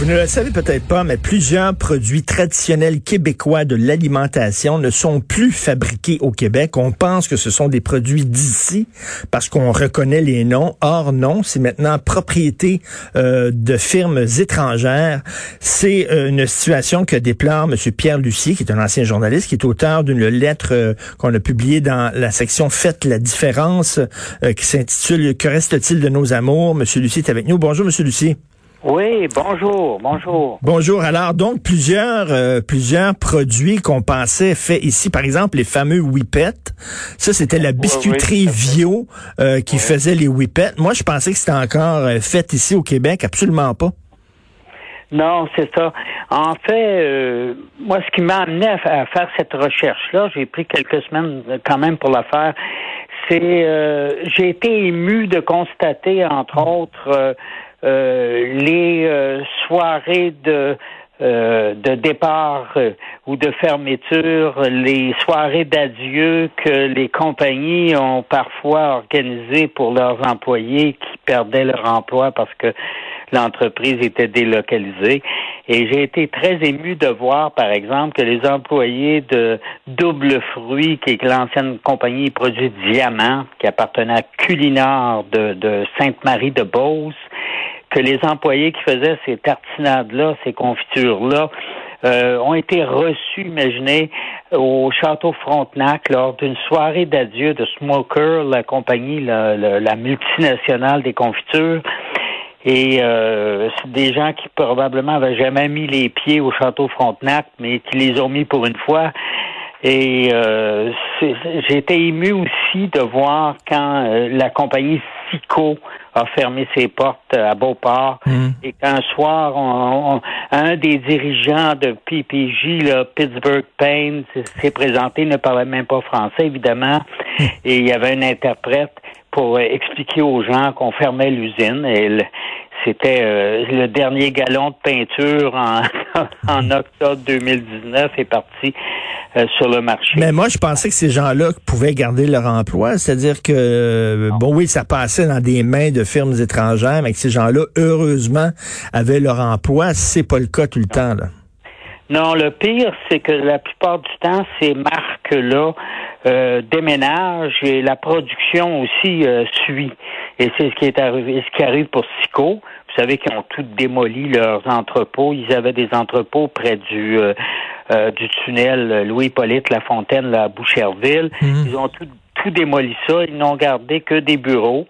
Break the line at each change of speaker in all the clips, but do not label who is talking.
Vous ne le savez peut-être pas, mais plusieurs produits traditionnels québécois de l'alimentation ne sont plus fabriqués au Québec. On pense que ce sont des produits d'ici parce qu'on reconnaît les noms. Or, non, c'est maintenant propriété euh, de firmes étrangères. C'est euh, une situation que déplore M. Pierre Lucier, qui est un ancien journaliste, qui est auteur d'une lettre euh, qu'on a publiée dans la section Faites la différence, qui s'intitule Que reste-t-il de nos amours? M. Lucier est avec nous. Bonjour, M. Lucier.
Oui, bonjour, bonjour.
Bonjour. Alors, donc, plusieurs, euh, plusieurs produits qu'on pensait faits ici. Par exemple, les fameux Whippets. Ça, c'était la biscuiterie Vio euh, qui faisait les Whippets. Moi, je pensais que c'était encore euh, fait ici au Québec. Absolument pas.
Non, c'est ça. En fait, moi, ce qui m'a amené à, faire cette recherche-là, j'ai pris quelques semaines quand même pour la faire, c'est j'ai été ému de constater, entre autres, euh, les euh, soirées de euh, de départ ou de fermeture, les soirées d'adieu que les compagnies ont parfois organisées pour leurs employés qui perdaient leur emploi parce que l'entreprise était délocalisée. Et j'ai été très ému de voir, par exemple, que les employés de Double Fruit, qui est l'ancienne compagnie produit Diamant, qui appartenait à Culinard de, de Sainte-Marie-de-Beauce, que les employés qui faisaient ces tartinades-là, ces confitures-là, euh, ont été reçus, imaginez, au Château Frontenac lors d'une soirée d'adieu de Smoker, la compagnie, la, multinationale des confitures. Et euh, des gens qui probablement avaient jamais mis les pieds au Château Frontenac, mais qui les ont mis pour une fois. Et euh, été ému aussi de voir quand euh, la compagnie Sico a fermé ses portes à Beauport hmm. et qu'un soir, un des dirigeants de PPJ, là, Pittsburgh Payne, s'est présenté, ne parlait même pas français, évidemment, hmm. et il y avait un interprète pour expliquer aux gens qu'on fermait l'usine. Et c'était euh, le dernier galon de peinture en, en octobre 2019 est parti euh, sur le marché.
Mais moi, je pensais que ces gens-là pouvaient garder leur emploi. C'est-à-dire que, euh, bon, oui, ça passait dans des mains de firmes étrangères, mais que ces gens-là, heureusement, avaient leur emploi. C'est pas le cas tout le temps, là.
Non, le pire, c'est que la plupart du temps, ces marques-là euh, déménagent et la production aussi suit. Et c'est ce qui est arrivé, ce qui arrive pour Sico. Vous savez qu'ils ont tout démoli leurs entrepôts. Ils avaient des entrepôts près du euh, du tunnel Louis-Polyte Lafontaine là, à Boucherville. Mhm. Ils ont tout, tout démoli ça. Ils n'ont gardé que des bureaux.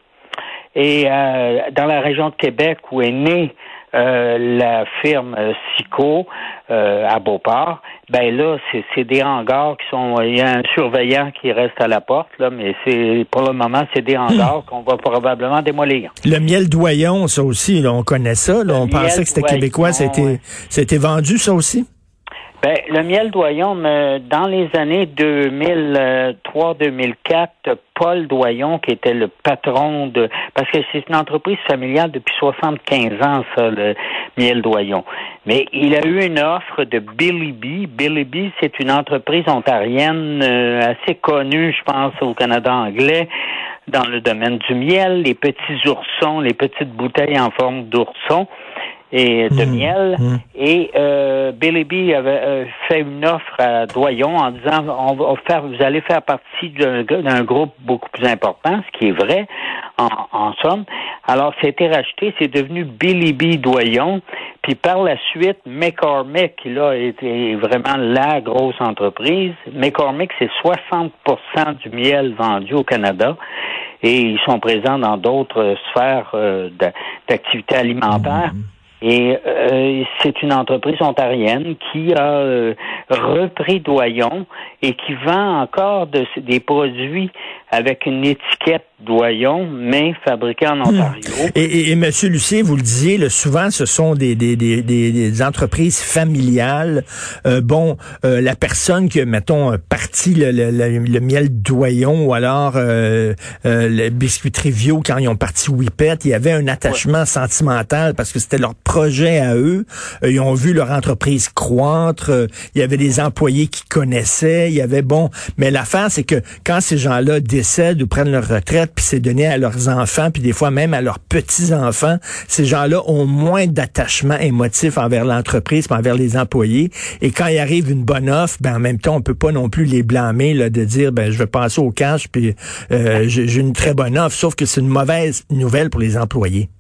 Et euh, dans la région de Québec où est née euh, la firme Sico à Beauport, ben là, c'est des hangars qui sont. Il y a un surveillant qui reste à la porte, là, mais c'est pour le moment, c'est des hangars qu'on va probablement démolir.
Le miel doyon, ça aussi, on connaît ça. on pensait que c'était québécois. Ça a été vendu, ça aussi?
Ben, le miel Doyon, dans les années 2003-2004, Paul Doyon, qui était le patron de... Parce que c'est une entreprise familiale depuis 75 ans, ça, le miel Doyon. Mais il a eu une offre de Billy B. Billy B, c'est une entreprise ontarienne euh, assez connue, je pense, au Canada anglais, dans le domaine du miel, les petits oursons, les petites bouteilles en forme d'ourson et de mmh. miel. Mmh. Et euh, Billy B avait euh, fait une offre à Doyon en disant on va faire, vous allez faire partie d'un groupe beaucoup plus important, ce qui est vrai en, en somme. Alors, c'était racheté, c'est devenu Billy B Doyon. Puis par la suite, McCormick, qui là était vraiment la grosse entreprise. McCormick, c'est 60% du miel vendu au Canada et ils sont présents dans d'autres sphères euh, d'activité alimentaire. Mmh. Et euh, c'est une entreprise ontarienne qui a euh, repris Doyon et qui vend encore de, des produits avec une étiquette Doyon, mais fabriqués en Ontario.
Et, et, et Monsieur Lucier, vous le disiez, le, souvent ce sont des, des, des, des entreprises familiales. Euh, bon, euh, la personne qui, mettons, parti le, le, le, miel Doyon ou alors euh, euh, le biscuit Trivio quand ils ont parti Whippet, il y avait un attachement sentimental parce que c'était leur projet à eux. Euh, ils ont vu leur entreprise croître. il y avait des employés qui connaissaient. Il y avait bon, mais l'affaire c'est que quand ces gens-là décèdent ou prennent leur retraite, puis c'est donné à leurs enfants, puis des fois même à leurs petits-enfants, ces gens-là ont moins d'attachement émotif envers l'entreprise, envers les employés. Et quand il arrive une bonne offre, ben en même temps, on peut pas non plus les blâmer là, de dire ben je vais passer au cash, puis euh, j'ai une très bonne offre, sauf que c'est une mauvaise nouvelle pour les employés.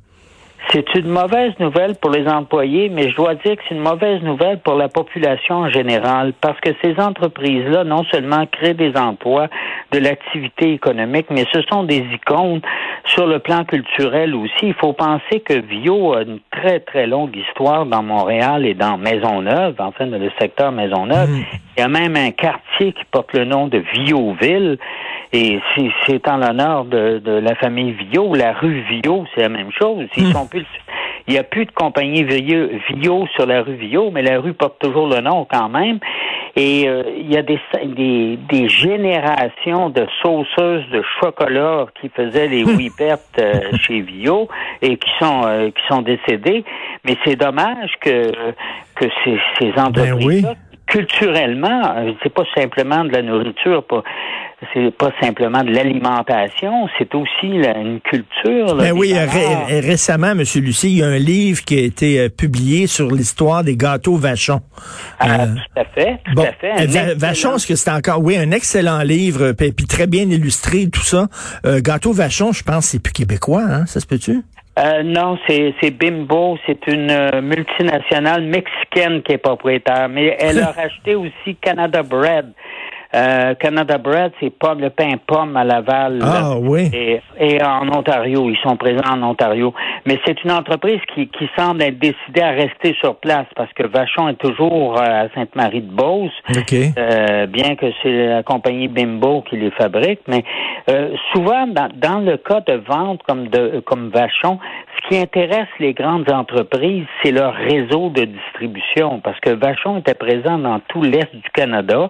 C'est une mauvaise nouvelle pour les employés, mais je dois dire que c'est une mauvaise nouvelle pour la population en général, parce que ces entreprises-là, non seulement créent des emplois, de l'activité économique, mais ce sont des icônes sur le plan culturel aussi. Il faut penser que Vio a une très, très longue histoire dans Montréal et dans Maisonneuve, enfin, dans le secteur Maisonneuve. Mmh. Il y a même un quartier qui porte le nom de Viauville. Et c'est en l'honneur de, de, la famille Vio. La rue Vio, c'est la même chose. Ils mmh. sont plus il n'y a plus de compagnie Vio sur la rue Vio, mais la rue porte toujours le nom quand même. Et euh, il y a des, des, des, générations de sauceuses de chocolat qui faisaient les whippets euh, chez Vio et qui sont euh, qui sont décédées. Mais c'est dommage que que ces, ces ben entreprises culturellement, c'est pas simplement de la nourriture, pas c'est pas simplement de l'alimentation, c'est aussi une culture.
ben oui, récemment, M. Lucie, il y a un livre qui a été euh, publié sur l'histoire des gâteaux Vachon.
Ah, euh, tout à fait, tout à fait.
Euh, Vachon, est-ce que c'est encore, oui, un excellent livre, puis, très bien illustré, tout ça. Euh, gâteau Vachon, je pense, c'est plus québécois, hein, ça se peut-tu?
Euh, non, c'est Bimbo, c'est une multinationale mexicaine qui est propriétaire, mais elle a racheté aussi Canada Bread. Euh, Canada Bread, c'est pomme, le pain pomme à Laval.
Ah oui.
Et, en Ontario, ils sont présents en Ontario. Mais c'est une entreprise qui, qui semble être décidée à rester sur place parce que Vachon est toujours euh, à Sainte-Marie-de-Beauce. Euh, bien que c'est la compagnie Bimbo qui les fabrique, mais euh, souvent dans, dans, le cas de vente comme de comme Vachon, ce qui intéresse les grandes entreprises, c'est leur réseau de distribution parce que Vachon était présent dans tout l'est du Canada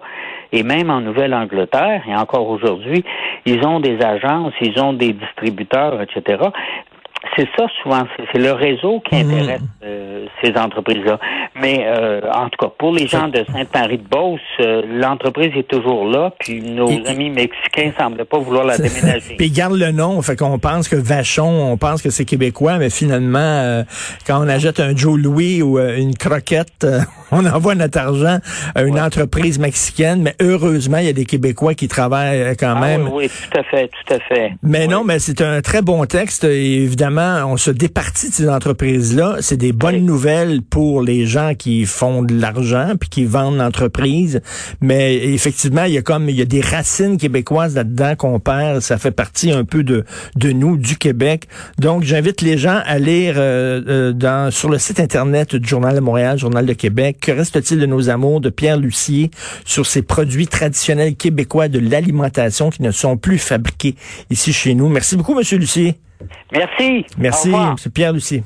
et même en Nouvelle-Angleterre, et encore aujourd'hui, ils ont des agences, ils ont des distributeurs, etc c'est ça souvent, c'est le réseau qui mhm. intéresse euh, ces entreprises-là. Mais euh, en tout cas, pour les gens de Sainte-Marie-de-Beauce, euh, l'entreprise est toujours là, puis nos amis mexicains semblent pas vouloir la déménager.
puis garde le nom, fait qu'on pense que Vachon, on pense que c'est québécois, mais finalement, quand on achète un Joe Louis ou une croquette, on envoie notre argent à une entreprise mexicaine, mais heureusement, il y a des Québécois qui travaillent quand ah même.
Oui, tout à fait, tout à fait.
Mais non, mais c'est un très bon texte, évidemment on se départit de ces entreprises-là. C'est des bonnes nouvelles pour les gens qui font de l'argent puis qui vendent l'entreprise. Mais effectivement, il y a comme il y a des racines québécoises là-dedans qu'on perd. Ça fait partie un peu de de nous, du Québec. Donc, j'invite les gens à lire euh, euh, dans sur le site internet du Journal de Montréal, Journal de Québec. Que reste-t-il de nos amours de Pierre Lucier sur ces produits traditionnels québécois de l'alimentation qui ne sont plus fabriqués ici chez nous. Merci beaucoup, Monsieur Lucier.
Merci.
Merci, M. Pierre Lucie.